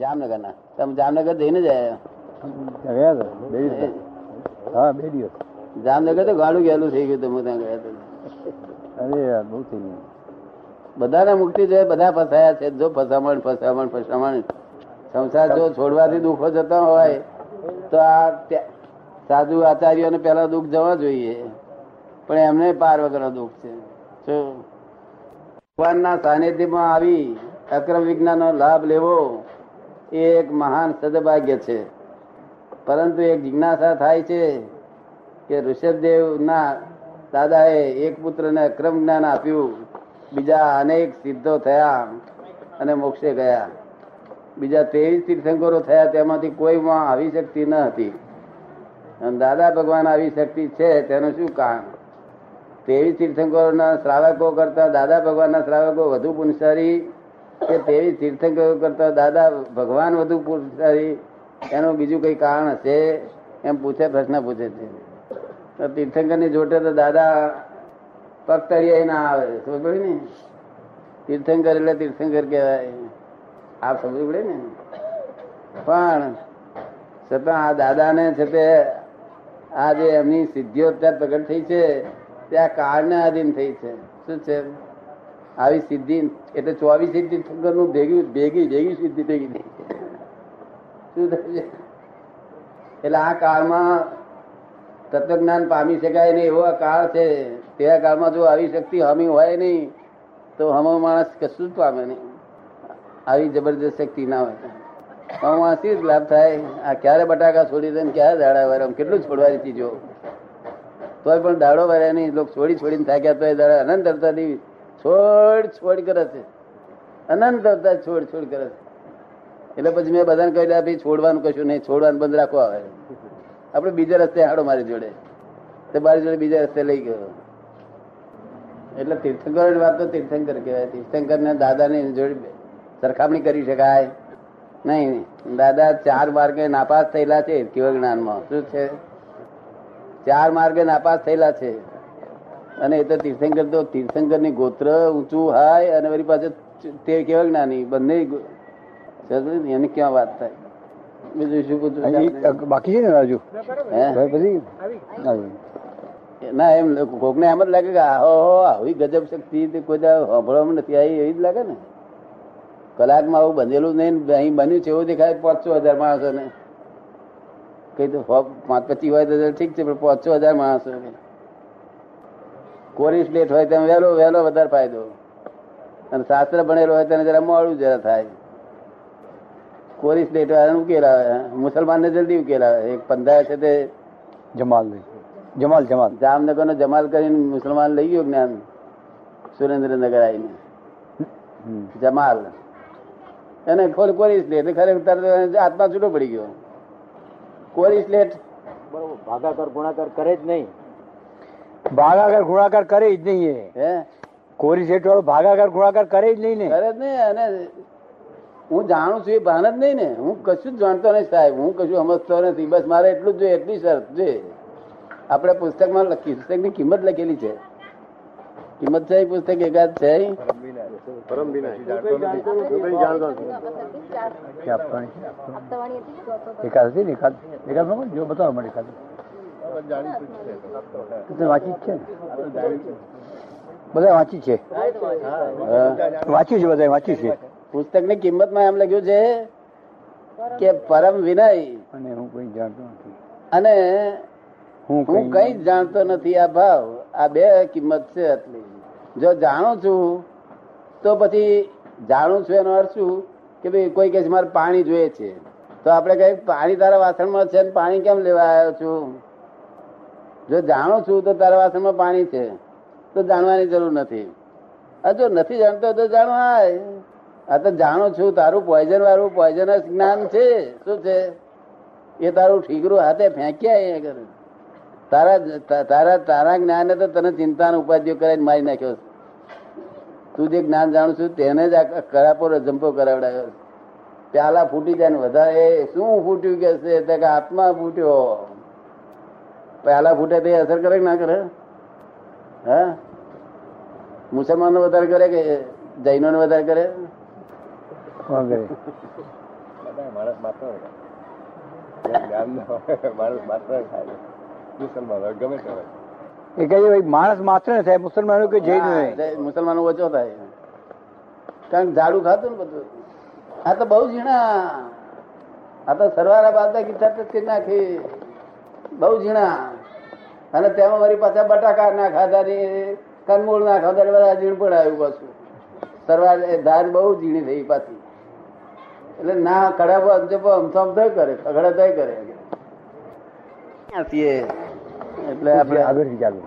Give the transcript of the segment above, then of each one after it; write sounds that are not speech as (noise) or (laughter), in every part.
જામનગર ના તમે જામનગર જઈને જ આવ્યા? બે દિવસ જામનગર તો ગાડું ગયેલું થઈ ગયું તમે ત્યાં ગયા હતા? અરે બહુ થઈ ગયું. બધાને મુક્તિ જોઈએ બધા ફસાયા છે જો ફસામણ ફસામણ ફસામણ. સંસાર જો છોડવાથી દુઃખો જતા હોય તો આ સાધુ આચાર્યોને પહેલા દુઃખ જવા જોઈએ. પણ એમને પાર વગરનો દુઃખ છે. ભગવાનના સાનિધ્યમાં આવી અક્રમ વિજ્ઞાનનો લાભ લેવો એ એક મહાન સદભાગ્ય છે. પરંતુ એક જિજ્ઞાસા થાય છે કે ઋષભદેવ ના દાદાએ એક પુત્રને અક્રમ જ્ઞાન આપ્યું. બીજા અનેક સિદ્ધો થયા અને મોક્ષે ગયા. બીજા ત્રેવીસ તીર્થંકરો થયા, તેમાંથી કોઈમાં આવી શક્તિ ન હતી. દાદા ભગવાન આવી શક્તિ છે, તેનું શું કારણ? ત્રેવીસ તીર્થંકરોના શ્રાવકો કરતા દાદા ભગવાનના શ્રાવકો વધુ પુણ્યશાળી કે તેવી તીર્થંકરો કરતા દાદા, ભગવાન વધુ પુણ્યશાળી એનું બીજું કઈ કારણ હશે? એમ પૂછે, પ્રશ્ન પૂછે છે. તો તીર્થંકરની જોટે તો દાદા પગ તળિયે ના આવે સમજ પડે ને? તીર્થંકર એટલે તીર્થંકર કહેવાય. આ સમજ પડે ને? પણ છતાં આ દાદાને છે તે, આ જે એમની સિદ્ધિઓ ત્યાં પ્રગટ થઈ છે, તે આ કાળને આધીન થઈ છે. શું છે? આવી સિદ્ધિ, એટલે ચોવીસ સિદ્ધિ નું ભેગી ભેગી ભેગી સિદ્ધિ ભેગી થઈ. શું થયું છે? એટલે આ કાળમાં તત્વજ્ઞાન પામી શકાય નહીં, એવો કાળ છે. તે કાળમાં જો આવી શક્તિ હમી હોય નહીં, તો હમો માણસ કશું જ પામે નહીં. આવી જબરદસ્ત શક્તિ ના હોય. હમવાથી જ લાભ થાય. આ ક્યારે બટાકા છોડી દે ને ક્યારે દાડા વરે આમ કેટલું છોડવાની ચીજો. તોય પણ દાડો વરે નહીં, લોકો છોડી છોડીને થાક્યા, તોય દાડા અનંત અવતારથી છોડ છોડ કરે છે. અનંત અવતાર છોડ છોડ કરે છે. એટલે પછી મેં બધાને કહી ભાઈ છોડવાનું કશું નહીં, છોડવાનું બંધ રાખો આવે આપણે બીજા રસ્તે હાડો મારી જોડે. તે મારી જોડે બીજા રસ્તે લઈ ગયો. એટલે તીર્થંકર વાત તો તીર્થંકર કહેવાય. તીર્થંકર ને દાદા ની જોડે સરખામણી કરી શકાય. નહીં દાદા ચાર માર્ગે નાપાસ થયેલા છે કેવા જ્ઞાનમાં શું છે? ચાર માર્ગે નાપાસ થયેલા છે. અને એ તો તીર્થંકર તો તીર્થંકરની ગોત્ર ઊંચું હાય અને વળી પાસે તે કેવા જ્ઞાની બંને એની ક્યાં વાત થાય? બીજું શું પૂછવું છે આપણે? હજી બાકી છે ને રાજુ? હે? પછી? ના એમ કોકને એમ જ લાગે કે આહો આવી ગજબ શક્તિ કોઈ સાંભળવામાં નથી આવી એવી જ લાગે ને. કલાકમાં આવું બંધેલું નહીં અહીં બન્યું છે એવું દેખાય પાંચસો હજાર માણસો ને કઈ તો પાંચ પચીસ હોય તો ઠીક છે પણ પાંચસો હજાર માણસો કોરી લેટ હોય તેમ વહેલો વહેલો વધારે ફાયદો. અને શાસ્ત્ર ભણેલો હોય તેને જરા મોડું જરા થાય. કોરી લેટ હોય ઉકેલ આવે. મુસલમાનને જલ્દી ઉકેલ આવે. એક પંદાય છે તે જમાલ જમાલ જમાલ. જામનગર નો જમાલ કરીને મુસલમાન લઈ ગયો જ્ઞાન. સુરેન્દ્રનગર આવીને. જમાલ. એને ખોલ કોરી સ્લેટ. એટલે ખરેખર તરત આત્મા છૂટો પડી ગયો. કોરી સ્લેટ બરોબર. ભાગાકાર ગુણાકાર કરે જ નહીં. ભાગાકાર ગુણાકાર કરે જ નહીં હે? કોરી શેઠ વાળો ભાગાકાર ગુણાકાર કરે જ નહીં ને. કરે જ નહીં અને હું જાણું છું એ ભાન જ નહીં ને. હું કશું જ જાણતો નહીં સાહેબ. હું કશું સમજતો નથી. બસ મારે એટલું જ જોઈએ એટલી શરત જોઈએ. આપણે પુસ્તકમાં લખી પુસ્તકની કિંમત લખેલી છે. કિંમત છે એ પુસ્તક એકાદ છે. એકાદ હતી ને? એકાદ એકાદ જો બતાવો મને એકાદ. તો વાંચી છે બધા વાંચી છે? વાંચ્યું છે બધા વાંચ્યું છે? પુસ્તકની કિંમતમાં એમ લખ્યું છે કે પરમ વિનય. અને હું કઈ જાણતો નથી. અને હું હું કઈ જ જાણતો નથી. આ ભાવ. આ બે કિંમત છે આટલી. જો જાણું છું તો પછી જાણું છું એનો અર્થ શું? કે ભાઈ કોઈ કહે છે મારે પાણી જોઈએ છે. તો આપણે કઈ પાણી તારા વાસણમાં છે ને પાણી કેમ લેવા આવ્યો છું? જો જાણો છું તો તારા વાસણમાં પાણી છે, તો જાણવાની જરૂર નથી. જો નથી જાણતો તો જાણો. આ તો જાણો છું, તારું પોઈઝન વાળું પોઈઝનસ જ્ઞાન છે. શું છે? એ તારું ઠીકરું હાથે ફેંક્યા એ કરે તારા તારા તારા જ્ઞાને તો તને ચિંતાનો ઉપાધ્યો કરાવીને મારી નાખ્યો તું જે જ્ઞાન જાણું છું તેને જ આ કરાપો જંપો કરાવડાવ્યો. પ્યાલા ફૂટી જાય ને વધારે, શું ફૂટ્યું કે છે? આત્મા ફૂટ્યો. પ્યાલા ફૂટે તે અસર કરે કે ના કરે? હા? મુસલમાનો વધારે કરે કે જૈનો વધારે કરે? કોણ કરે માણસ માત્ર માણસ માત્ર થાય મુસલમાન ગમે તે એ કહે ભાઈ માણસ માત્ર ને થાય મુસલમાનો કે જૈન મુસલમાનો ઓછો થાય. કારણ ઝાડુ ખાતું ને બધું. આ તો બહુ ઝીણા. આ તો સરવારા બાદ કિસ્સા નાખી. બહુ ઝીણા. અને તેમાં વળી પાછા બટાકા ના ખાધા ને કંદમૂળ ના ખાધા બધા ઝીણ પણ આવ્યું પાછું. સરવાર ધાર બહુ ઝીણી થઈ પાછી. એટલે ના કડાપો અંજપો અમથો અમથો કરે ખગડા તોય કરે. એટલે આપણે આગળ ચાલુ.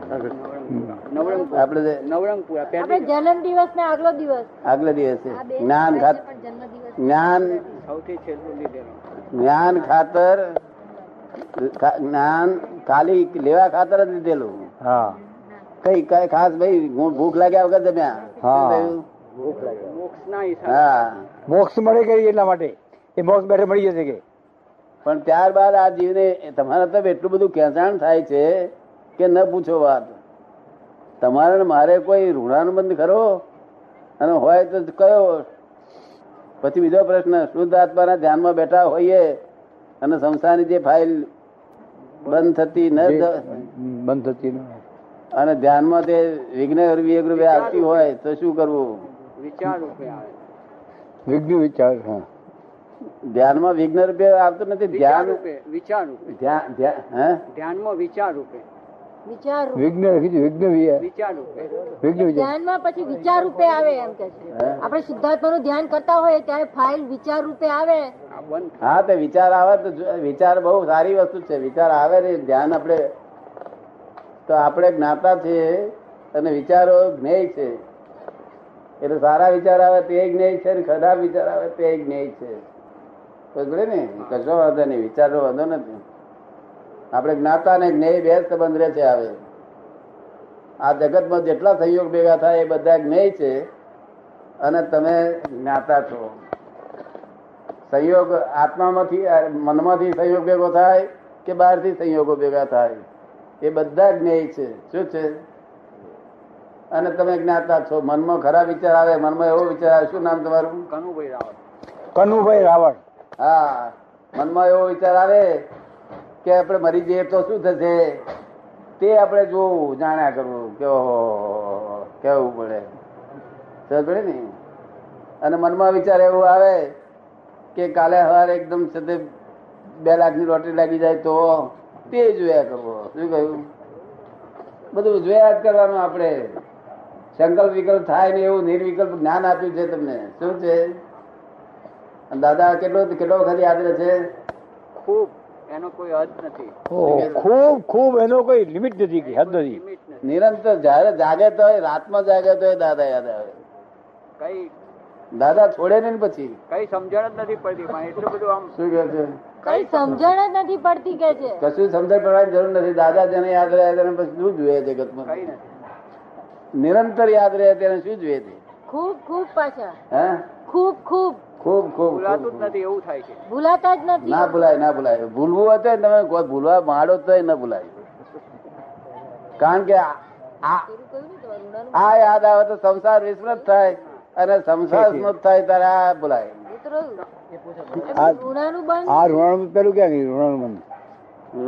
આપણે જે નવરંગપુરા આપણે જન્મ દિવસ ને આગલો દિવસ. આગલે દિવસે. આ બે જ્ઞાન ખાત પણ જન્મ દિવસ. જ્ઞાન સૌથી જ્ઞાન ખાતર જ્ઞાન ખાલી લેવા ખાતર જ લીધેલું હા. કઈ કઈ ખાસ ભાઈ ભૂખ લાગ્યા વગર જમ્યા. હા. મોક્ષ મળે કરી એટલા માટે? એ મોક્ષ બેઠે મળી જશે કે? પણ ત્યારબાદ આ જીવને તમારા તરફ એટલું બધું ખેંચાણ થાય છે કે ન પૂછો વાત. તમારે મારે કોઈ ઋણાનુબંધ ખરો? અને હોય તો કયો? પછી બીજો પ્રશ્ન શુદ્ધ આત્માના ધ્યાનમાં બેઠા હોઈએ અને સંસારની જે ફાઇલ બંધ થતી ન બંધ થતી ન અને ધ્યાનમાં તે વિઘ્ન વિવેક રૂપે આવતી હોય તો શું કરવું? વિચાર રૂપે આવે. વિઘ્ન વિચાર હા. ધ્યાનમાં વિઘ્ન રૂપે આવતું નથી ધ્યાન રૂપે વિચાર રૂપે. ધ્યાન ધ્યાન હે? ધ્યાનમાં વિચાર રૂપે. વિચાર. રૂપે. વિઘ્ન કીધું વિઘ્ન વિ- વિચાર. રૂપે વિઘ્ન. ધ્યાનમાં પછી વિચાર રૂપે આવે એમ કે છે. આપણે શુદ્ધાત્માનું ધ્યાન કરતા હોય ત્યારે ફાઇલ વિચાર રૂપે આવે હા તે વિચાર આવે તો વિચાર બહુ સારી વસ્તુ છે. વિચાર આવે ને ધ્યાન આપણે તો આપણે જ્ઞાતા છે અને વિચારો જ્ઞેય છે. એટલે સારા વિચાર આવે તે જ્ઞેય છે અને ખરાબ વિચાર આવે તે જ્ઞેય છે. ને? કશો વાંધો નહીં. વિચારનો વાંધો નથી. આપણે જ્ઞાતા ને જ્ઞેય બે સંબંધ રહે છે આવે. આ જગતમાં જેટલા સંયોગ ભેગા થાય એ બધા જ્ઞેય છે અને તમે જ્ઞાતા છો. સંયોગ આત્મામાંથી મનમાંથી સંયોગ ભેગો થાય કે બહારથી સંયોગો ભેગા થાય? એ બધા જ્ઞેય છે. શું છે? અને તમે જ્ઞાતા છો. મનમાં ખરાબ વિચાર આવે મનમાં એવો વિચાર આવે. શું નામ તમારું? કનુભાઈ રાવળ. કનુભાઈ રાવણ હા. મનમાં એવો વિચાર આવે કે આપણે મરી જઈએ તો શું થશે? તે આપણે જોવું, જાણ્યા કરવું, કે કેવું પડે? પડે ને? અને મનમાં વિચાર એવો આવે કે કાલે સવારે એકદમ તે બે લાખની લોટરી લાગી જાય તો તે જોયા કરવો. શું કહ્યું? બધું જોયા જ કરવાનું આપણે. સંકલ્પ વિકલ્પ થાય ને એવું નિર્વિકલ્પ જ્ઞાન આપ્યું છે તમને. શું છે? દાદા, કેટલો કેટલો વખત યાદ રહે છે? ખૂબ. એનો કોઈ હદ નથી. ખૂબ ખૂબ એનો કોઈ લિમિટ નથી કે હદ નથી. નિરંતર જયારે જાગે તો રાતમાં જાગે તો દાદા યાદ આવે. કઈ દાદા છોડે ને પછી. કઈ સમજણ જ નથી પડતી પણ એટલું બધું આમ શું કે છે? કઈ સમજણ જ નથી પડતી કે છે. કશું સમજણ પડવાની જરૂર નથી. દાદા જેને યાદ રહે તેને પછી શું જોઈએ જગતમાં? કઈ નથી. નિરંતર યાદ રહે તેને શું જોઈએ છે ખૂબ ખૂબ પાછા. હે? ખૂબ ખૂબ. ખૂબ ખૂબ ભૂલાતું જ નથી એવું થાય છે. ભૂલાતા જ ના નથી ભૂલાય ના ભૂલાય. ભૂલવું હોય તો તમે કોઈ ભૂલવા માંડો તો ન ભૂલાય. કારણ કે આ- ને યાદ આવે તો સંસાર વિસ્મૃત થાય અને સંસાર સ્મૃત થાય ત્યારે આ ભૂલાય. આ ઋણાનું પેલું ક્યાં ગયું? ઋણાનું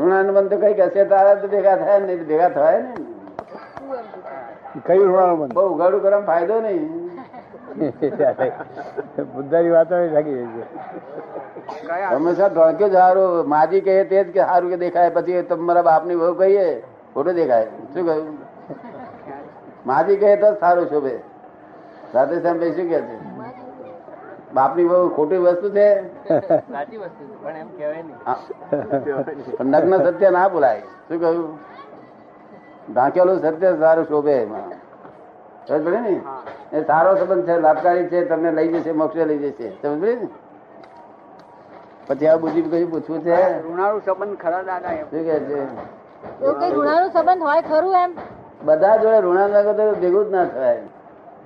ઋણાનુબંધ તો કઈ કશે તારા તો ભેગા થાય ને નહીં ભેગા થાય ને? કયું ઋણાનું બંધ? બહુ ઉઘાડું કરવા ફાયદો નહીં. બુદ્ધાની વાતો લાગી રહી હંમેશા ઢોંક્યો જ સારું માજી કહે તે જ કે સારું કે દેખાય પછી તમારા બાપની બહુ કહીએ ખોટું દેખાય. શું કહ્યું? માજી કહે તો સારું શોભે. સાથે સામે શું કે છે? બાપની બહુ ખોટી વસ્તુ છે? સાચી વસ્તુ છે, પણ એમ કહેવાય નહીં. હા. પણ નગ્ન સત્ય ના બોલાય. શું કહ્યું? ઢાંકેલું સત્ય સારું શોભે એમાં. સમજ પડી ને? એ સારો સંબંધ છે લાભકારી છે તમને લઈ જશે મોક્ષે લઈ જશે. સમજ પડી ને? પછી આ બુદ્ધિ કયું પૂછવું છે? ઋણાળુ સંબંધ ખરા દાદા એમ. શું કે છે? ઋણાળુ કઈ સંબંધ હોય ખરું એમ? બધા જોડે ઋણા લાગે તો ભેગું જ ના થાય.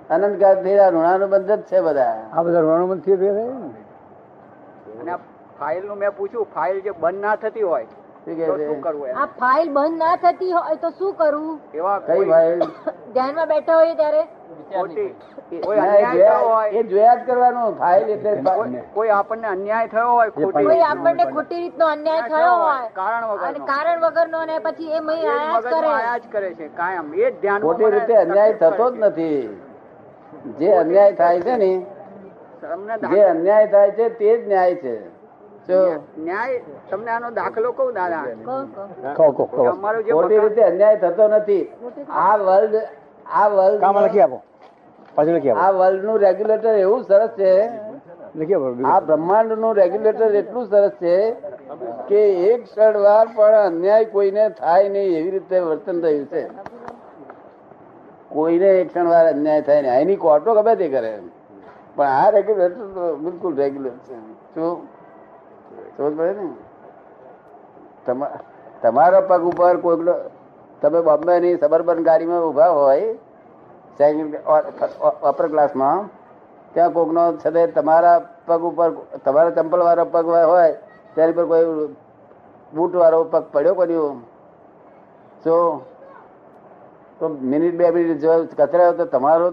અનંત કાળથી આ ઋણાનું બંધ જ છે બધા. આ બધા ઋણાનું બંધ ને? અને ફાઇલનું મેં પૂછ્યું ફાઇલ જે બંધ ના થતી હોય આ ફાઇલ બંધ ના થતી હોય તો શું કરવું એવા કઈ ફાઇલ? ધ્યાનમાં બેઠા હોય ત્યારે? ખોટી એ જોયા હોય. એ જોયા જ કરવાનું ફાઇલ એટલે કોઈ- કોઈ આપણને અન્યાય થયો હોય કોઈ આપણને ખોટી રીતનો અન્યાય થયો હોય કારણ અને વગરનો કારણ વગરનો ને પછી એ આયા જ કરે. છે કાયમ. એ જ ધ્યાન ખોટી રીતે અન્યાય થતો જ નથી. જે અન્યાય થાય છે ને જે અન્યાય થાય છે તે જ ન્યાય છે. ન્યાય. તમને આનો દાખલો કહું દાદા. અમારું જે રીતે અન્યાય થતો નથી. આ વર્લ્ડ આ કામ વર્લ્ડ લખી આપો. પાછું લખી આપો. આ વર્લ્ડનું રેગ્યુલેટર એવું સરસ છે. આ બ્રહ્માંડનું રેગ્યુલેટર એટલું સરસ છે કે એક ક્ષણ વાર પણ અન્યાય કોઈને થાય નહીં એવી રીતે વર્તન થયું છે. કોઈને એક ક્ષણ વાર અન્યાય થાય નહીં. એની કોર્ટો ગમે તે કરે. પણ આ રેગ્યુલેટર બિલકુલ રેગ્યુલર છે. શું? સમજ પડે ને? તમા- તમારા પગ ઉપર કોઈક તમે બોમ્બે ની સબરબન ગાડીમાં ઊભા હોય અપર ક્લાસમાં ત્યાં કોકનો છે તમારા પગ ઉપર, તમારા ચંપલ વાળો પગ હોય, તેની પર કોઈ બૂટ વાળો પગ પડ્યો કર્યો તો તો મિનિટ, બે મિનિટ જો કચરાયો તો તમારો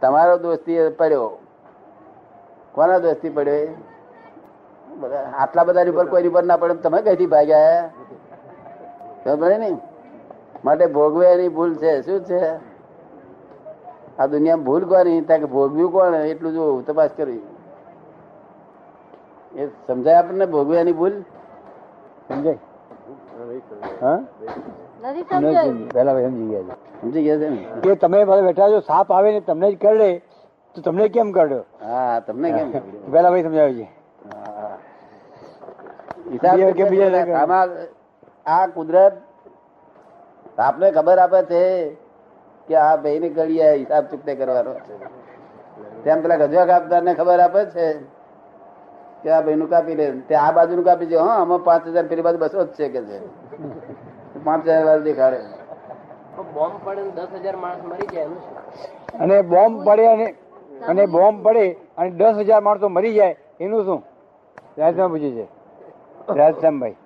તમારો દોસ્તી પડ્યો. કોના દોસ્તી પડ્યો આટલા બધા ઉપર કોઈ પર ના પડે તમે કઈથી ભાગ્યા ખબર પડે ને માટે ભોગવે એની ભૂલ છે. શું છે? આ દુનિયામાં ભૂલ કોની ત્યાં કે ભોગવ્યું કોણ? એટલું જો તપાસ કરવી એ સમજાય આપણને ભોગવ્યાની ભૂલ? સમજાય? સમજી ગયા સમજી ગયા છે ને? કે તમે બેઠા છો સાપ આવે ને તમને જ કરડે તો તમને કેમ કરડ્યો? હા તમને કેમ? પહેલા ભાઈ સમજાવ્યું છે હા. હિસાબ બીજા કે બીજા કેટલા? આમાં આ કુદરત આપને ખબર આપે છે કે આ ભાઈ ની કરીએ હિસાબ ચૂકતે કરવાનો છે. તેમ પેલા ગજવા કાપદાર ને ખબર આપે છે કે આ ભાઈ નું કાપી લે. તે આ બાજુ નું કાપી દે હા આમાં પાંચ હજાર પેલી બાજુ બસો જ છે કે છે. પાંચ હજાર વાર દેખાડે. બોમ્બ પડે દસ હજાર માણસ મરી જાય અને બોમ્બ પડે અને અને બોમ્બ પડે અને દસ હજાર માણસો મરી જાય એનું શું? રાજમાં પૂછ્યું છે. રાજસ્થાનભાઈ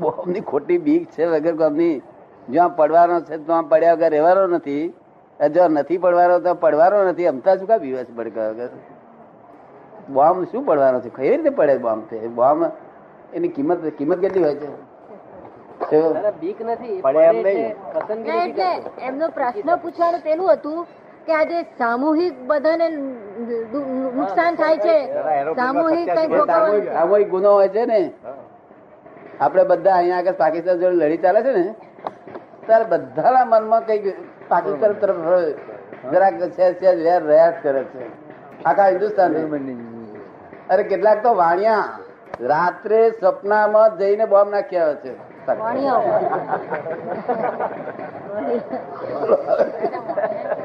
બોમની ખોટી બીક છે વગર કોમની. જ્યાં પડવાનો છે ત્યાં પડ્યા વગર રહેવાનો નથી. જો નથી પડવાનો તો પડવાનો નથી. અમતા શું કા બીવાસ પડકા વગર? બોમ્બ શું પડવાનો છે? કઈ રીતે પડે બોમ્બ છે બોમ્બ એની કિંમત કિંમત કેટલી હોય છે? બીક નથી. પડે એમ નહીં. એમનો પ્રશ્ન પૂછવાનું પેલું હતું કે આજે સામૂહિક બધાને નુકસાન થાય છે. સામૂહિક કઈ ગુનો હોય છે ને. આપણે બધા અહીંયા આગળ પાકિસ્તાન જોડે લડી ચાલે છે ને ત્યારે બધાના મનમાં કઈ પાકિસ્તાન તરફ જરાક રહ્યા કરે છે. આખા હિન્દુસ્તાન અરે કેટલાક તો વાણિયા રાત્રે સપનામાં જઈને બોમ્બ નાખી આવે છે. વાણિયા.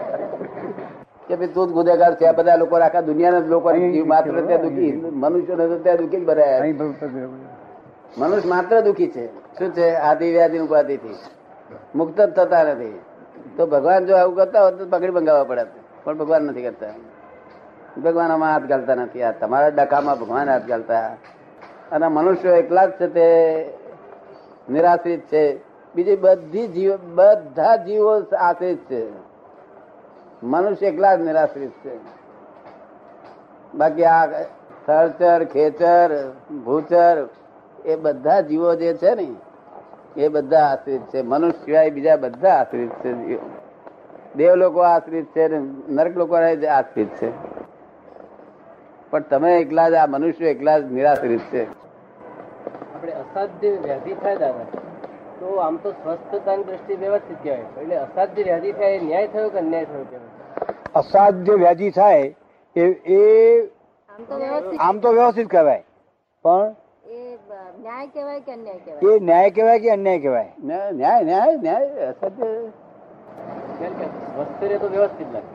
(laughs) (laughs) કે ભાઈ તું જ ગુનેગાર છે બધા લોકો આખા દુનિયાના લોકો માત્ર ત્યાં દુઃખી. મનુષ્ય ત્યાં દુઃખી જ મનુષ્ય માત્ર દુઃખી છે. શું છે? આદિ વ્યાધિ ઉપાધિથી. મુક્ત જ થતા નથી. તો ભગવાન જો આવું કરતા હોત તો પકડી બંગાવવા પડે. પણ ભગવાન નથી કરતા. ભગવાન આમાં હાથ ગાલતા નથી. આ તમારા ડકામાં ભગવાન હાથ ગાલતા. અને મનુષ્યો એકલા જ છે તે નિરાશ્રિત છે. બીજી બધી જીવ બધા જીવો આશ્રિત છે. મનુષ્ય એકલા જ નિરાશ્રિત છે. બાકી આ થળચર ખેચર, ભૂચર, એ બધા જીવો જે છે ને, એ બધા આશ્રિત છે. મનુષ્ય સિવાય બીજા બધા આશ્રિત છે જીવો. દેવ લોકો આશ્રિત છે નરક લોકો આશ્રિત છે. પણ તમે એકલા જ, આ મનુષ્ય એકલા જ નિરાશ્રિત છે. આપણે અસાધ્ય વ્યાધિ થાય દાદા. તો આમ તો સ્વસ્થતાની દ્રષ્ટિ વ્યવસ્થિત કહેવાય. એટલે અસાધ્ય વ્યાધિ થાય ન્યાય થયો કે અન્યાય થયો કહેવાય? અસાધ્ય વ્યાધિ થાય એ એ આમ તો વ્યવસ્થિત કહેવાય. પણ એ ન્યાય કહેવાય કે અન્યાય કહેવાય? એ ન્યાય કહેવાય કે અન્યાય કહેવાય? ન્યાય ન્યાય ન્યાય સ્વસ્થ રહે તો વ્યવસ્થિત લાગે.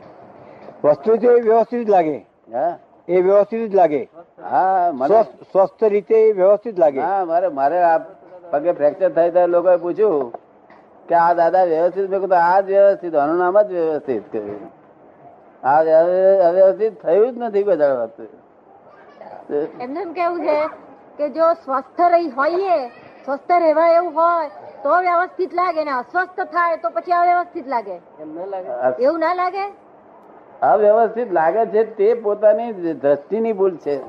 વસ્તુ તો વ્યવસ્થિત જ લાગે. હા. એ વ્યવસ્થિત જ લાગે. હા મને સ્વસ્થ સ્વસ્થ રીતે વ્યવસ્થિત લાગે. હા મારે મારે આ પગે ફ્રેક્ચર થાય ત્યારે લોકોએ પૂછ્યું કે આ દાદા વ્યવસ્થિત? મેં કીધું આ જ વ્યવસ્થિત. આનું નામ જ વ્યવસ્થિત કર્યું. આ અવ્યવસ્થિત થયું જ નથી બધા વાત એમને એમ કેવું છે કે જો સ્વસ્થ રહી હોઈએ સ્વસ્થ રહેવા એવું હોય તો વ્યવસ્થિત લાગે ને અસ્વસ્થ થાય તો પછી અવ્યવસ્થિત લાગે. લાગે? એવું ના લાગે? અવ્યવસ્થિત લાગે છે તે પોતાની દ્રષ્ટિની ભૂલ છે.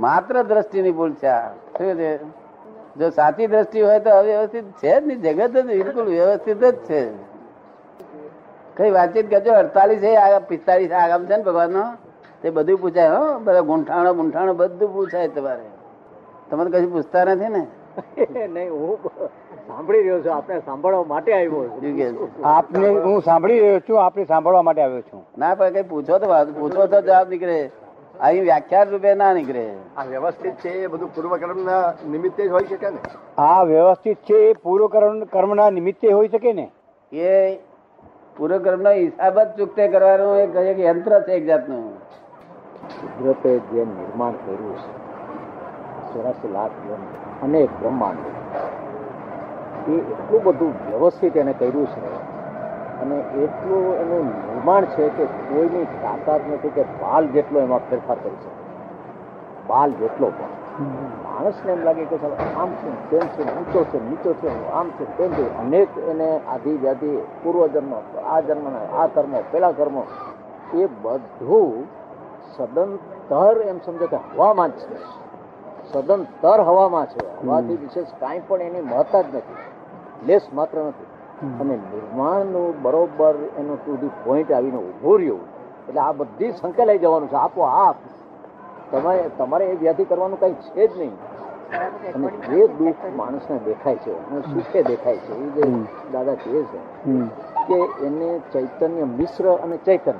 માત્ર દ્રષ્ટિની ભૂલ છે આ. શું છે? જો સાચી દ્રષ્ટિ હોય તો અવ્યવસ્થિત છે જ નહીં. જગત જ બિલકુલ વ્યવસ્થિત જ છે. કઈ વાતચીત કરજો. અડતાલીસ પિસ્તાલીસ આગામ છે ને ભગવાન નો તે બધું પૂછાય હો. બધા ગુંઠાણો ગુંઠાણો બધું પૂછાય તમારે. તમારે કશું પૂછતા નથી ને? નહીં હું સાંભળી રહ્યો છું. આપણે સાંભળવા માટે આવ્યો? આપને હું સાંભળી રહ્યો છું આપને સાંભળવા માટે આવ્યો છું. ના પણ કઈ પૂછો તો પૂછો તો જવાબ નીકળે. અહીં વ્યાખ્યાન રૂપે ના નીકળે. આ વ્યવસ્થિત છે એ બધું પૂર્વકર્મના નિમિત્તે જ હોય શકે ને? આ વ્યવસ્થિત છે એ પૂર્વ કર્મ કર્મના નિમિત્તે હોઈ શકે ને? એ પૂર્વકર્મ નો હિસાબ જ ચૂકતે કરવાનું એક એક યંત્ર છે એક જાતનું. કુદરતે જે નિર્માણ કર્યું છે ચોરાસી લાખ યમ, અનેક બ્રહ્માંડ. એ એટલું બધું વ્યવસ્થિત એને કર્યું છે અને એટલું એનું નિર્માણ છે કે કોઈની તાકાત નથી કે બાલ જેટલો એમાં ફેરફાર કરી શકે. બાલ જેટલો પણ. માણસને એમ લાગે કે ચાલો આમ છે, તેમ છે, ઊંચો છે, નીચો છે, આમ છે, તેમ છે. અનેક એને આધિ વ્યાધિ પૂર્વજન્મ, આ જન્મના, આ કર્મ, પેલા કર્મ, એ બધું સદંતર એમ સમજો કે હવામાં જ છે. સદંતર હવામાં છે. હવાથી વિશેષ કાંઈ પણ એની મહત્તા જ નથી. લેસ માત્ર નથી. અને નિર્માણનું બરોબર એનું સુધી પોઈન્ટ આવીને ઊભો રહ્યો. એટલે આ બધી સંકેલાઈ જવાનું છે. આપો આપ. તમારે તમારે એ વ્યાધિ કરવાનું કંઈ છે જ નહીં. અને જે દુઃખ માણસને દેખાય છે અને સુખે દેખાય છે એ જે દાદા કહે છે કે એને ચૈતન્ય મિશ્ર અને ચૈતન્ય.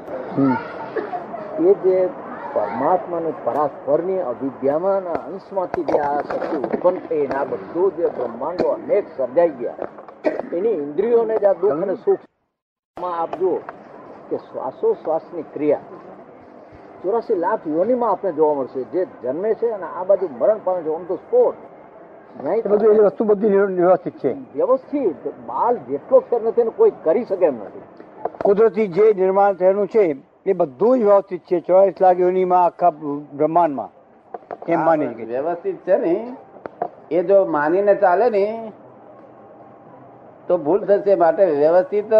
એ જે પરમાત્માની પરાસ્પરની અવિદ્યામાં અને અંશમાંથી જે આ શક્તિ ઉત્પન્ન થઈ આ બધું જે બ્રહ્માંડો અનેક સર્જાઈ ગયા. એની ઇન્દ્રિયોને જ આ દુઃખ અને સુખમાં આપ જુઓ કે શ્વાસોશ્વાસની ક્રિયા ચોરાસી લાખ યોનિમાં આપણે જોવા મળશે. જે જન્મે છે અને આ બાજુ મરણ પામે છે. ઓન ધ સ્પોટ બધું એ વસ્તુ બધી વ્યવસ્થિત છે. વ્યવસ્થિત. બાલ જેટલો ફેર નથી કોઈ કરી શકે એમ નથી. કુદરતી જે નિર્માણ થયેલું છે એ બધું જ વ્યવસ્થિત છે. ચોવીસ લાખ યોનીમાં આખા બ્રહ્માંડમાં. એમ માની આ વ્યવસ્થિત છે ને. એ જો માનીને ચાલે ને તો ભૂલ થશે માટે વ્યવસ્થિત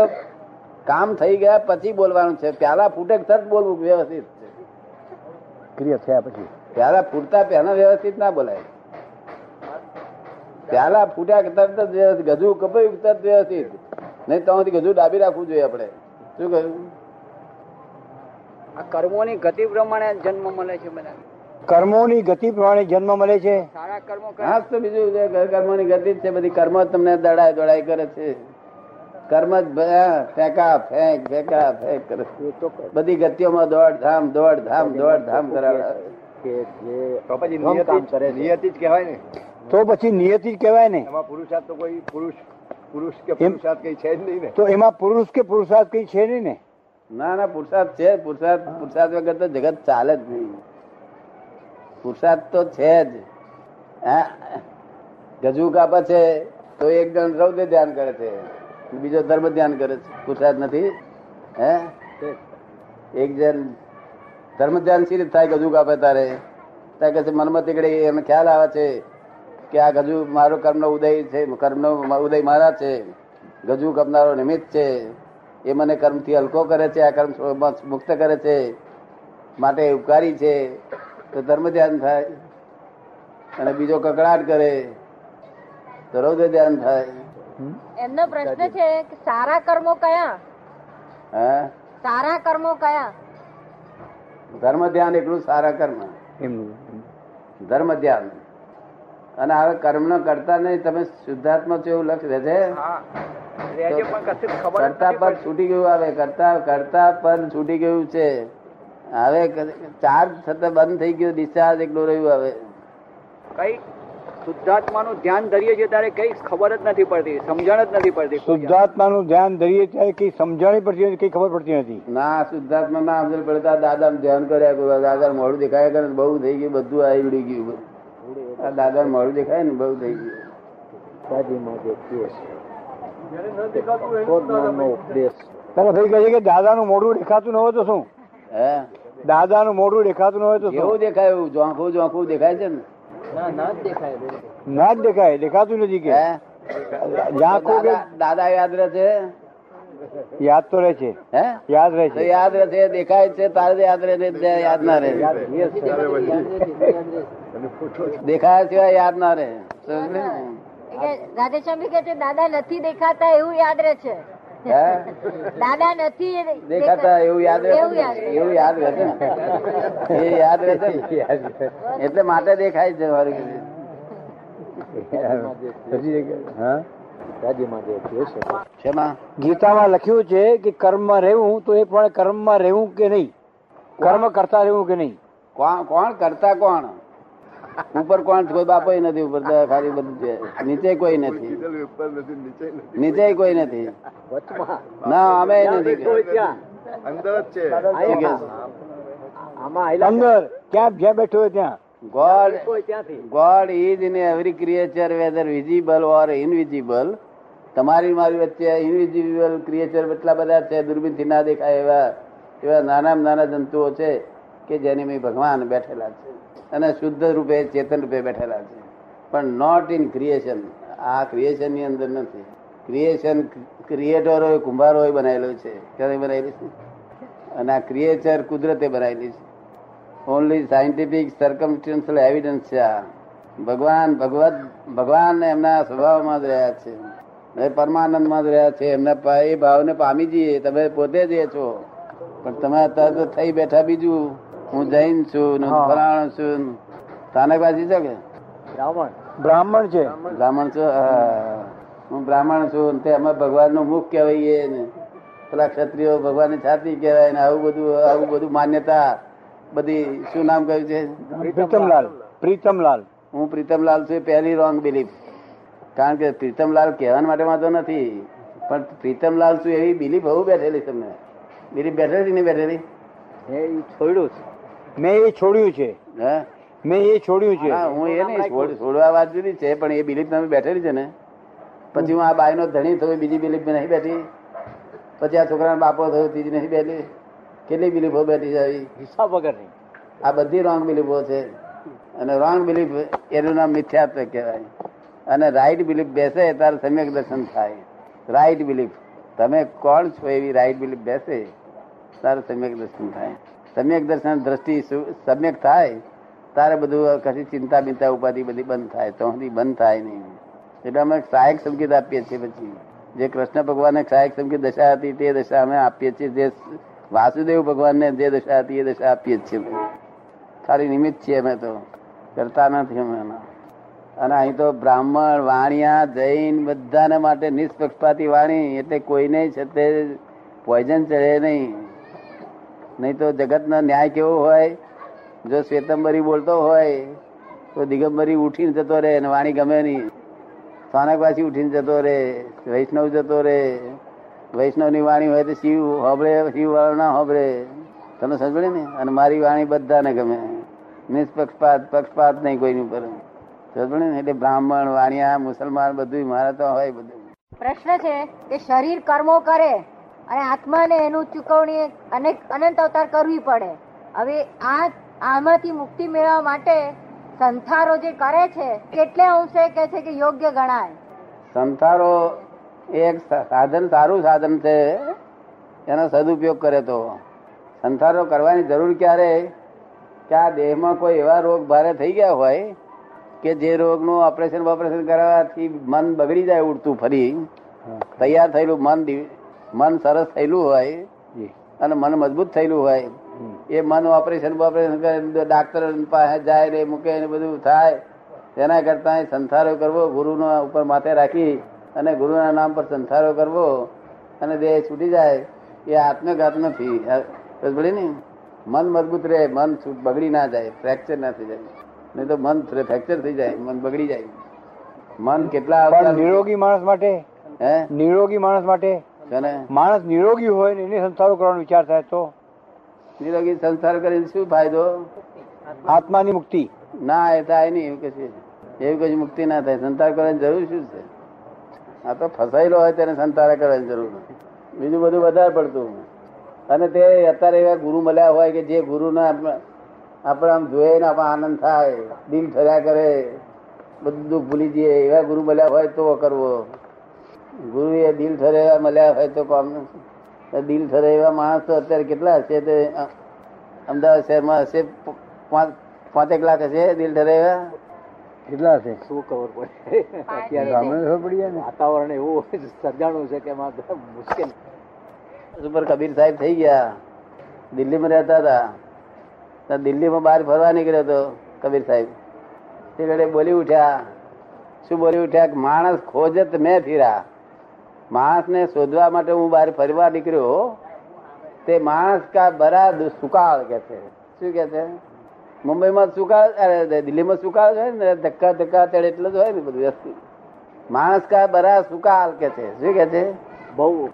કામ થઈ ગયા પછી બોલવાનું છે. પ્યાલા ફૂટે સર બોલવું વ્યવસ્થિત છે. ક્રિયા થયા પછી. પ્યાલા ફૂટતા પહેલા વ્યવસ્થિત ના બોલાય. પ્યાલા ફૂટ્યા તરત જ ગજુ કપાયું તરત વ્યવસ્થિત. નહીં તો ગજુ ડાબી રાખવું જોઈએ આપણે. શું કહ્યું? આ કર્મોની ગતિ પ્રમાણે જન્મ મળે છે બધા. કર્મોની ગતિ પ્રમાણે જન્મ મળે છે? સારા કર્મો હા તો બીજું કર્મોની ગતિ છે બધી કર્મ તમને દડાય દોડાય કરે છે. કર્મ જ ફેંકા ફેંક ફેંકા ફેંક કરે બધી ગતિઓમાં દોડ ધામ દોડ ધામ દોડ ધામ કરાવે. કે જે તો પછી ધમ કામ નિયતિ કરે જ- નિયતિ જ કહેવાય ને. તો પછી નિયતિ જ કહેવાય ને. એમાં પુરુષાર્થ તો કોઈ પુરુષ પુરુષ કે પુરુષાર્થ કઈ છે જ નહીં ને. તો એમાં પુરુષ કે પુરુષાર્થ કઈ છે નહીં ને? ના ના પુરુષાર્થ છે. પુરુષાર્થ પુરુષાર્થ વગર તો જગત ચાલે જ નહીં. પુરુષાર્થ તો છે જ. ગજુ કાપે છે તો એક જણ રૌદ્ર ધ્યાન કરે છે. બીજો ધર્મ ધ્યાન કરે છે. પુરુષાર્થ નથી. હે? એક જણ ધર્મ ધ્યાન સી રીતે થાય? ગજુ કાપે તારે. ત્યાં કે છે મનમાં તીકડી એમને ખ્યાલ આવે છે કે આ ગજુ મારો કર્મનો ઉદય છે. કર્મનો ઉદય મારા છે. ગજુ કપનારો નિમિત્ત છે. એ મને કર્મથી હલકો કરે છે આ કર્મ મુક્ત કરે છે માટે ઉપકારી છે તો ધર્મ ધ્યાન થાય. અને બીજો કકડાટ કરે તો રૌદ્ર ધ્યાન થાય એમનો પ્રશ્ન છે કે સારા કર્મો કયા? હા? સારા કર્મો કયા? ધર્મ ધ્યાન એટલું સારા કર્મ. એમનું. ધર્મ ધ્યાન અને હવે કર્મ નો કરતા નહીં તમે શુદ્ધાત્મા છો એવું લક્ષ રહે છે કરતા પર છૂટી ગયું આવે કરતા કરતા પર છૂટી ગયું છે. હવે ચાર્જ થતા બંધ થઈ ગયો ડિસ્ચાર્જ એકલું રહ્યું હવે. કઈ શુદ્ધાત્માનું ધ્યાન ધરીએ છીએ ત્યારે કઈ ખબર જ નથી પડતી સમજણ જ નથી પડતી શુદ્ધાત્માનું ધ્યાન ધરીએ ત્યારે કઈ સમજણ પડતી નથી કઈ ખબર પડતી નથી. ના શુદ્ધાત્મા ના સમજણ પડતા દાદા ધ્યાન કર્યા દાદા મોડું દેખાયા કરે બહુ થઈ ગયું બધું આવી ઉડી ગયું. આ દાદા મોડું દેખાય ને બહુ થઈ ગયું. તત્વજ્ઞાનનો ઉપદેશ. પેલા થઈ કહે છે કે દાદાનું મોઢું દેખાતું ન હોય તો શું? હે? દાદાનું મોઢું દેખાતું ન હોય તો કેવું દેખાય? એવું જોખું જોંખું દેખાય છે ને? ના ના જ દેખાય ના જ દેખાય દેખાતું નથી કે. હે? કે દાદા યાદ રહે છે? યાદ તો રહે છે. હે? યાદ રહે છે. યાદ રહે છે દેખાય છે તારે યાદ રહે છે યાદ ના રહે. દેખાયા સિવાય યાદ ના રહે. એ કે છે દાદા નથી દેખાતા એવું યાદ રહે છે. દાદા નથી દેખાતા. એવું યાદ રહે એવું યાદ રહે. એવું યાદ રહે છે ને? એ યાદ રહે છે (laughs) એટલે માટે દેખાય છે ગીતામાં લખ્યું છે કે કર્મમાં રહેવું તો એ પણ કર્મમાં રહેવું કે નહીં? કર્મ કરતા રહેવું કે નહીં? કોણ? કોણ કરતા કોણ? ઉપર કોણ કોઈ બાપો નથી ઉપર ખાલી બધું છે. નીચે કોઈ નથી. નીચે કોઈ નથી. ના અમે નથી અંદર જ છે. ક્યાં જ્યાં બેઠો હોય ત્યાં? God God is in every creature whether visible or invisible તમારી મારી વચ્ચે ઇનવિઝિબલ ક્રિએચર એટલા બધા છે દૂરબીનથી ના દેખાય એવા એવા નાનામાં નાના જંતુઓ છે કે જેની મેં ભગવાન બેઠેલા છે. અને શુદ્ધ રૂપે ચેતન રૂપે બેઠેલા છે. પણ નોટ ઇન ક્રિએશન આ ક્રિએશનની અંદર નથી. ક્રિએશન ક્રિએટર હોય, કુંભારો હોય બનાવેલું છે. ક્યારે બનાવેલી છે? અને આ ક્રિએચર કુદરતે બનાવેલી છે. ઓનલી સાયન્ટિફિક સર્કમસ્ટન્શિયલ એવિડન્સ છે આ. ભગવાન, ભગવત, ભગવાન એમના સ્વભાવમાં જ રહ્યા છે. પરમાનંદમાં જ રહ્યા છે. એમના એ ભાવને પામી જઈએ તમે પોતે જ એ છો. પણ તમે અત્યારે થઈ બેઠા બીજું. હું જૈન છું ને હા. ફલાણો છું. ને સ્થાનકવાસી છો કે? બ્રાહ્મણ. બ્રાહ્મણ છે? બ્રાહ્મણ છું હું. બ્રાહ્મણ છું તે અમે ભગવાનનું મુખ કહેવાઈએ ને. પેલા ક્ષત્રિયો ભગવાનની છાતી કહેવાય ને આવું બધું આવું બધું માન્યતા. બધી શું નામ કહ્યું છે? પ્રીતમલાલ. પ્રીતમલાલ. હું પ્રીતમલાલ છું એ પહેલી રોંગ બિલીફ કારણ કે પ્રીતમલાલ કહેવા માટે વાંધો નથી. પણ પ્રીતમલાલ છું એવી બિલીફ બહુ બેઠેલી તમને? બિલીફ બેઠેલી નહીં બેઠેલી? એ છોડ્યું છે. મેં એ છોડ્યું છે. હે? મેં એ છોડ્યું છે. હા હું એ નહીં છોડ- છોડવા વાત જુદી છે પણ એ બિલીફ તમે બેઠેલી છે ને. પછી હું આ બાઈ નો ધણી થયો બીજી બિલીફ નહીં બેઠી. પછી આ છોકરાનો બાપો થયો ત્રીજી નહીં બેઠી. કેટલી બિલીફો બેઠી જાય હિસાબ વગર નહીં. આ બધી રોંગ બિલીફો છે. અને રોંગ બિલીફ એનું નામ મિથ્યાત્વ કહેવાય. અને રાઈટ બિલીફ બેસે ત્યારે સમ્યક દર્શન થાય. Right belief. તમે કોણ છો એવી રાઈટ બિલીફ બેસે ત્યારે સમ્યક દર્શન થાય. સમ્યક દર્શન દ્રષ્ટિ સમ્યક થાય, તારે બધું કશી ચિંતા બિંતા ઉપાધિ બધી બંધ થાય, તો બંધ થાય નહીં. એટલે અમે સહાયક સંકેત આપીએ છીએ પછી. જે કૃષ્ણ ભગવાનને સહાયક સંકેત દશા હતી, તે દશા અમે આપીએ છીએ. જે વાસુદેવ ભગવાનને જે દશા હતી, એ દશા આપીએ છીએ ખાલી નિમિત્ત છીએ અમે તો. કરતા નથી અમે. અને અહીં તો બ્રાહ્મણ, વાણિયા, જૈન બધાને માટે નિષ્પક્ષપાતી વાણી, એટલે કોઈને છે તે પોઈઝન ચડે નહીં. નહીં તો જગતનો ન્યાય કેવો હોય? જો શ્વેતંબરી બોલતો હોય, તો દિગંબરી ઉઠીને જતો રહે અને વાણી ગમે નહીં. સ્થાનકવાસી ઉઠીને જતો રહે, વૈષ્ણવ જતો રહે. વૈષ્ણવની વાણી હોય તો શિવ હોબળે શિવ વાળો ના હોબળે તમે સમજે ને? અને મારી વાણી બધાને ગમે. નિષ્પક્ષપાત, પક્ષપાત નહીં કોઈની ઉપર. સમજે ને? એટલે બ્રાહ્મણ, વાણિયા, મુસલમાન બધું મારે તો હોય બધું. પ્રશ્ન છે કે શરીર કર્મો કરે? અને આત્માને એનું ચૂકવણી અનેક અનંત અવતાર કરવી પડે. હવે આ આમાંથી મુક્તિ મેળવવા માટે સંથારો જે કરે છે કેટલે અંશે કે છે કે યોગ્ય ગણાય? સંથારો એક સાધન સારું સાધન છે એનો સદુપયોગ કરે તો. સંથારો કરવાની જરૂર ક્યારે? કે આ દેહમાં કોઈ એવા રોગ ભારે થઈ ગયા હોય કે જે રોગનું ઓપરેશન ઓપરેશન કરાવવાથી મન બગડી જાય ઉડતું ફરી. તૈયાર થયેલું મન દિવ- મન સરસ થયેલું હોય અને મન મજબૂત થયેલું હોય એ મન ઓપરેશન ઓપરેશન કરે ડાક્ટર પાસે જાય ને મૂકે ને બધું થાય. તેના કરતા સંસારો કરવો ગુરુનો ઉપર માથે રાખી અને ગુરુના નામ પર સંસારો કરવો અને દેહ છૂટી જાય એ આત્મઘાત નથી સમજે ને. મન મજબૂત રહે મન બગડી ના જાય ફ્રેક્ચર ના થઈ જાય. નહીં તો મન ફ્રેક્ચર થઈ જાય મન બગડી જાય. મન કેટલા નિરોગી માણસ માટે હે? નિરોગી માણસ માટે માણસ નિરોગી હોય ને એને સંસારો કરવાનો વિચાર થાય તો? નિરોગી સંસાર કરીને શું ફાયદો? આત્માની મુક્તિ. ના એ થાય નહીં એવું કશું એવું કશું મુક્તિ ના થાય. સંસાર કરવાની જરૂર શું છે? આ તો ફસાયેલો હોય તેને સંતાર કરવાની જરૂર નથી. બીજું બધું વધારે પડતું. અને તે અત્યારે એવા ગુરુ મળ્યા હોય કે જે ગુરુના આપણે આમ જોઈએ ને આપણે આનંદ થાય દિલ ઠર્યા કરે બધું ભૂલી જઈએ. એવા ગુરુ મળ્યા હોય તો કરવો. ગુરુ એ દિલ ઠરે એવા મળ્યા હોય તો કામ. દિલ ઠરે એવા માણસ તો અત્યારે કેટલા હશે? તે અમદાવાદ શહેરમાં હશે પાંચ પાંચેક લાખ હશે દિલ ઠરે એવા કેટલા હશે? શું ખબર પડે? અત્યારે ગામડે ખબર પડી જાય ને? વાતાવરણ એવું સર્જાણું છે કે એમાં મુશ્કેલ. ઉપર કબીર સાહેબ થઈ ગયા. દિલ્હીમાં રહેતા હતા. તો દિલ્હીમાં બહાર ફરવા નીકળ્યો હતો કબીર સાહેબ. તે ઘડે બોલી ઉઠ્યા. શું બોલી ઉઠ્યા? કે માણસ ખોજત મેં ફીરા. માણસને શોધવા માટે હું બહાર ફરવા નીકળ્યો તે માણસ કા બરા સુકાળ કે છે. શું કે છે? મુંબઈમાં સુકાળ અરે દિલ્હીમાં સુકાળ છે હોય ને ધક્કા ધક્કા ચડે એટલે જ હોય ને બધું વ્યસ્ત. માણસ કા બરા સુકાળ કે છે. શું કે છે? બહુ.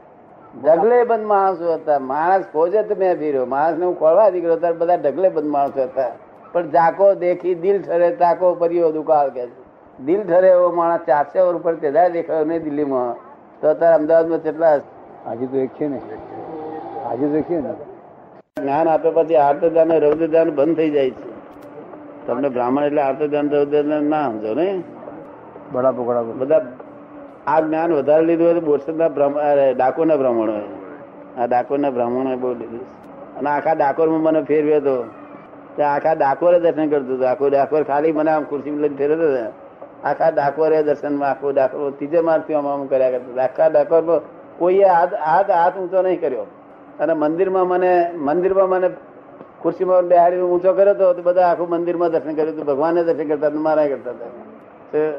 ઢગલે બંધ માણસો હતા. માણસ ખોજે તો મેં ફીર્યો. માણસ ને હું ખોળવા નીકળ્યો ત્યારે બધા ઢગલે બંધ માણસો હતા. પણ જાકો દેખી દિલ ઠરે તાકો પરિયો દુકાળ કે છે. દિલ ઠરે એવો માણસ ચારસો ઉપર તેદા દેખાયો નહીં દિલ્હીમાં. તો અત્યારે અમદાવાદમાં કેટલા હજી તો એક છે ને. આજે તો છે ને. જ્ઞાન આપે પછી આર્તદાન રૌદ્રદાન બંધ થઈ જાય છે. તમને બ્રાહ્મણ એટલે આર્તદાન રૌદ્રદાન ના સમજો ને? બડા બરાબર. બધા આ જ્ઞાન વધારે લીધું હોય તો બોરસદના બ્રાહ્મણ ડાકોરના બ્રાહ્મણ હોય. આ ડાકોરના બ્રાહ્મણોએ બહુ લીધું અને આખા ડાકોરમાં મને ફેરવ્યો હતો આખા ડાકોરે દર્શન કરતું હતું. આખો ડાકોર ખાલી મને આમ ખુરશી લઈને ફેરવતો હતો. આખા ડાકોરે દર્શનમાં આખું ડાકોર ત્રીજે માર્ગથી આમ આમ કર્યા કરતા આખા ડાકોરમાં કોઈએ હાથ હાથ હાથ ઊંચો નહીં કર્યો. અને મંદિરમાં મને મંદિરમાં મને ખુરશીમાં બેહાડી ઊંચો કર્યો હતો તો બધા આખું મંદિરમાં દર્શન કર્યું હતું ભગવાનને દર્શન કરતા મારા કરતા હતા.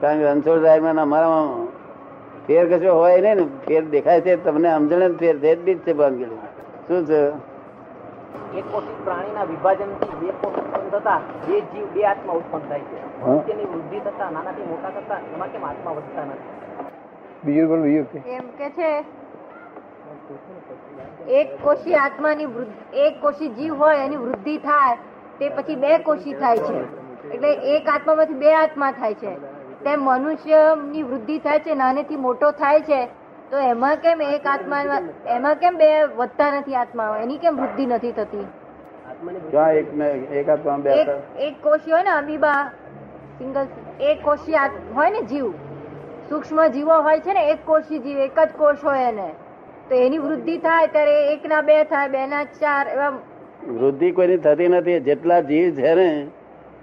કારણ કે રણછોડ સાહેબ અમારામાં ફેર કશો હોય નહીં ને. ફેર દેખાય છે તમને. સમજણ ફેર છે જ છે ભાનગડી શું છે? એક કોશિશ પ્રાણીના વિભાજનથી બે કોષ ઉત્પન્ન થતા બે જીવ બે આત્મા ઉત્પન્ન થાય છે. તેની વૃદ્ધિ થતા નાનાથી મોટા થતા એમાં કેમ આત્મા વધતા નથી? બીજું બોલો બીજું કે. એમ કે છે એક કોશી આત્માની વૃદ્ધિ એક કોશી જીવ હોય એની વૃદ્ધિ થાય તે પછી બે કોશી થાય છે. એટલે એક આત્મામાંથી બે આત્મા થાય છે. તેમ મનુષ્યની વૃદ્ધિ થાય છે નાનેથી મોટો થાય છે તો એમાં કેમ એક આત્મા એમાં કેમ બે વધતા નથી આત્મા એની કેમ વૃદ્ધિ નથી થતી? એક ને બે એક હાથ? હોય ને અમીબા સિંગલ એક કોષી હોય ને જીવ. સૂક્ષ્મ જીવો હોય છે ને એક કોષી જીવ એક જ કોષ હોય એને. તો એની વૃદ્ધિ થાય ત્યારે એક ના બે થાય બે ના ચાર એવા વૃદ્ધિ કોઈની થતી નથી. જેટલા જીવ છે ને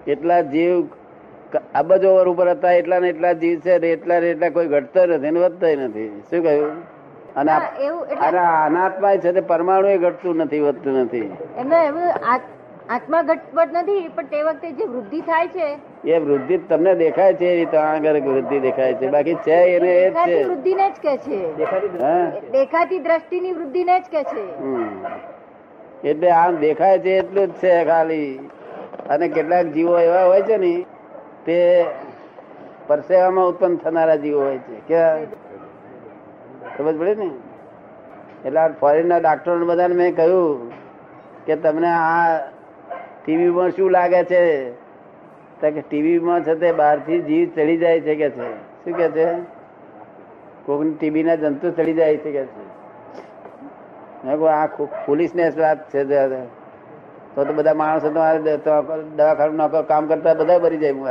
એટલા જીવ અબજો ઓવર ઉપર હતા એટલા ને એટલા જીવ છે એટલા ને એટલા કોઈ ઘટતો નથી ને વધતો નથી. શું કહ્યું? અને અને અનાત્મા છે તે પરમાણુ એ ઘટતું નથી વધતું નથી. એમને એવું આત્મા ઘટપટ નથી પણ તે વખતે જે વૃદ્ધિ થાય છે એ વૃદ્ધિ તમને દેખાય છે એ તો આગળ વૃદ્ધિ દેખાય છે. બાકી છે એને એ જ છે. વૃદ્ધિ ને જ કે છે. હા. દેખાતી વૃદ્ધિ ને જ કે છે. હમ. એટલે આમ દેખાય છે એટલું જ છે ખાલી. અને કેટલાક જીવો એવા હોય છે ને તે પરસેવામાં ઉત્પન્ન થનારા જીવો હોય છે. કે ખબર પડે ને? એટલે ફોરેનના ડાક્ટરો બધાને મેં કહ્યું કે તમને આ ટીવીમાં શું લાગે છે? કે ટીવીમાં છે તે બહારથી જીવ ચડી જાય છે કે છે. શું કે છે? કોકની ટીવીના જંતુ ચડી જાય છે કે છે? આ પોલીસ ને વાત છે તે- તો બધા માણસો દવાખાનું નોકર કામ કરતા બધા ભરી જાય હું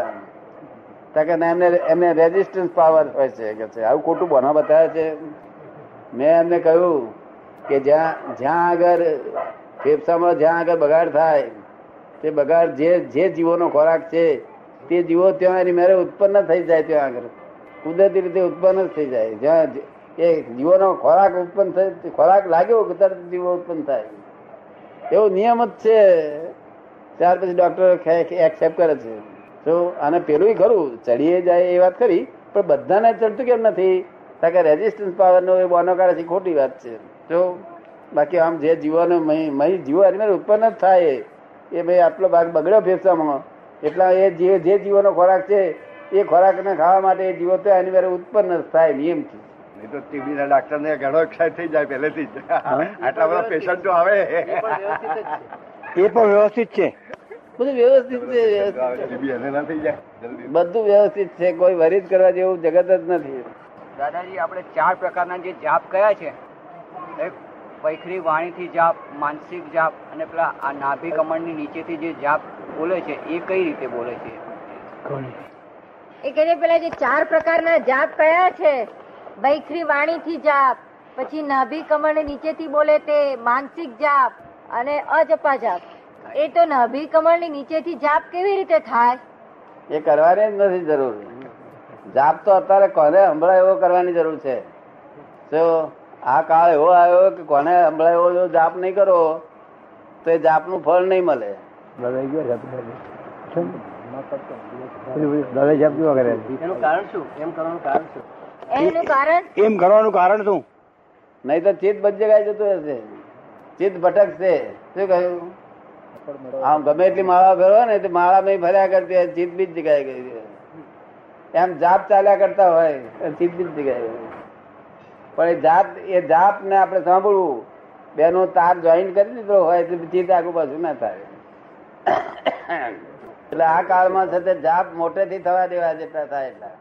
કે એમને એમને રેઝિસ્ટન્સ પાવર હોય છે, કે આવું ખોટું બના બતાવે છે. મેં એમને કહ્યું કે જ્યાં જ્યાં આગળ, ફેફસામાં જ્યાં આગળ બગાડ થાય, તે બગાડ જે જે જીવોનો ખોરાક છે, તે જીવો ત્યાં એની મેરે ઉત્પન્ન થઈ જાય ત્યાં આગળ. કુદરતી રીતે ઉત્પન્ન જ થઈ જાય. જ્યાં એ જીવોનો ખોરાક ઉત્પન્ન થાય, ખોરાક લાગ્યો તરત જીવો ઉત્પન્ન થાય. એવો નિયમ જ છે. ત્યાર પછી ડોક્ટર એક્સેપ્ટ કરે છે. તો અને પેલું ખરું, ચડીએ જાય એ વાત ખરી, પણ બધાને ચડતું કેમ નથી? કારણ કે રેઝિસ્ટન્સ પાવર નો એ બોનો કાઢે છે ખોટી વાત છે. જો બાકી આમ જે જીવોને મહી જીવો એની ઉત્પન્ન જ થાય એ. ભાઈ આટલો ભાગ બગડ્યો ફેફસામાં. એટલા એ જે જે જીવોનો ખોરાક છે, એ ખોરાકને ખાવા માટે એ જીવો તો એની ઉત્પન્ન થાય નિયમથી. નહીં તો ટીબી ના ડાક્ટર ને ઘણો એક્સાઇટ થઈ જાય પહેલેથી જ. આટલા બધા પેશન્ટો આવે. એ પણ વ્યવસ્થિત છે. એ પણ વ્યવસ્થિત છે. બધું વ્યવસ્થિત છે બધું વ્યવસ્થિત છે કોઈ વરિત કરવા જેવું જગત જ નથી. દાદાજી આપણે ચાર પ્રકારના જે જાપ કયા છે? એક વૈખરી વાણીથી જાપ માનસિક જાપ અને પેલા આ નાભી કમળની નીચેથી જે જાપ બોલે છે એ કઈ રીતે બોલે છે? એ કહે પેલા જે ચાર પ્રકારના જાપ કયા છે વૈખરી વાણીથી જાપ. પછી નાભી કમળ નીચેથી બોલે તે માનસિક જાપ અને અજપા જાપ. એ તો નાભી કમળની નીચેથી જાપ કેવી રીતે થાય? એ કરવાની જ નથી જરૂર. જાપ તો અત્યારે કોને હંભળાય એવો કરવાની જરૂર છે? તો આ કાળ એવો આવ્યો કે કોને હંભળાય એવો જાપ નહીં કરો તો એ જાપનું ફળ નહીં મળે. દાદા ગયો જાપ દાદા જાપ કેવા કરે એનું કારણ શું? એમ કરવાનું કારણ શું? એનું કારણ? એમ કરવાનું કારણ શું? નહીં તો ચિત્ત બધી જગ્યાએ જતું હશે ચિત્ત ભટકશે. શું કહ્યું? આમ ગમે એટલી માળા ફેરવો ને તે માળા નહીં ભર્યા કરતી હોય, ચિત્ત બીજ જગ્યાએ ગઈ એમ જાપ ચાલ્યા કરતા હોય ચિત્ત બીજ જગ્યાએ હોય. પણ એ જાપ એ જાપ ને આપણે સાંભળવું. બેનો તાર જોઈન કરી દીધો હોય તો ચિત્ત આગુ પાછું ના થાય. એટલે આ કાળમાં છે જાપ મોટેથી થવા દેવા જેટલા થાય એટલા.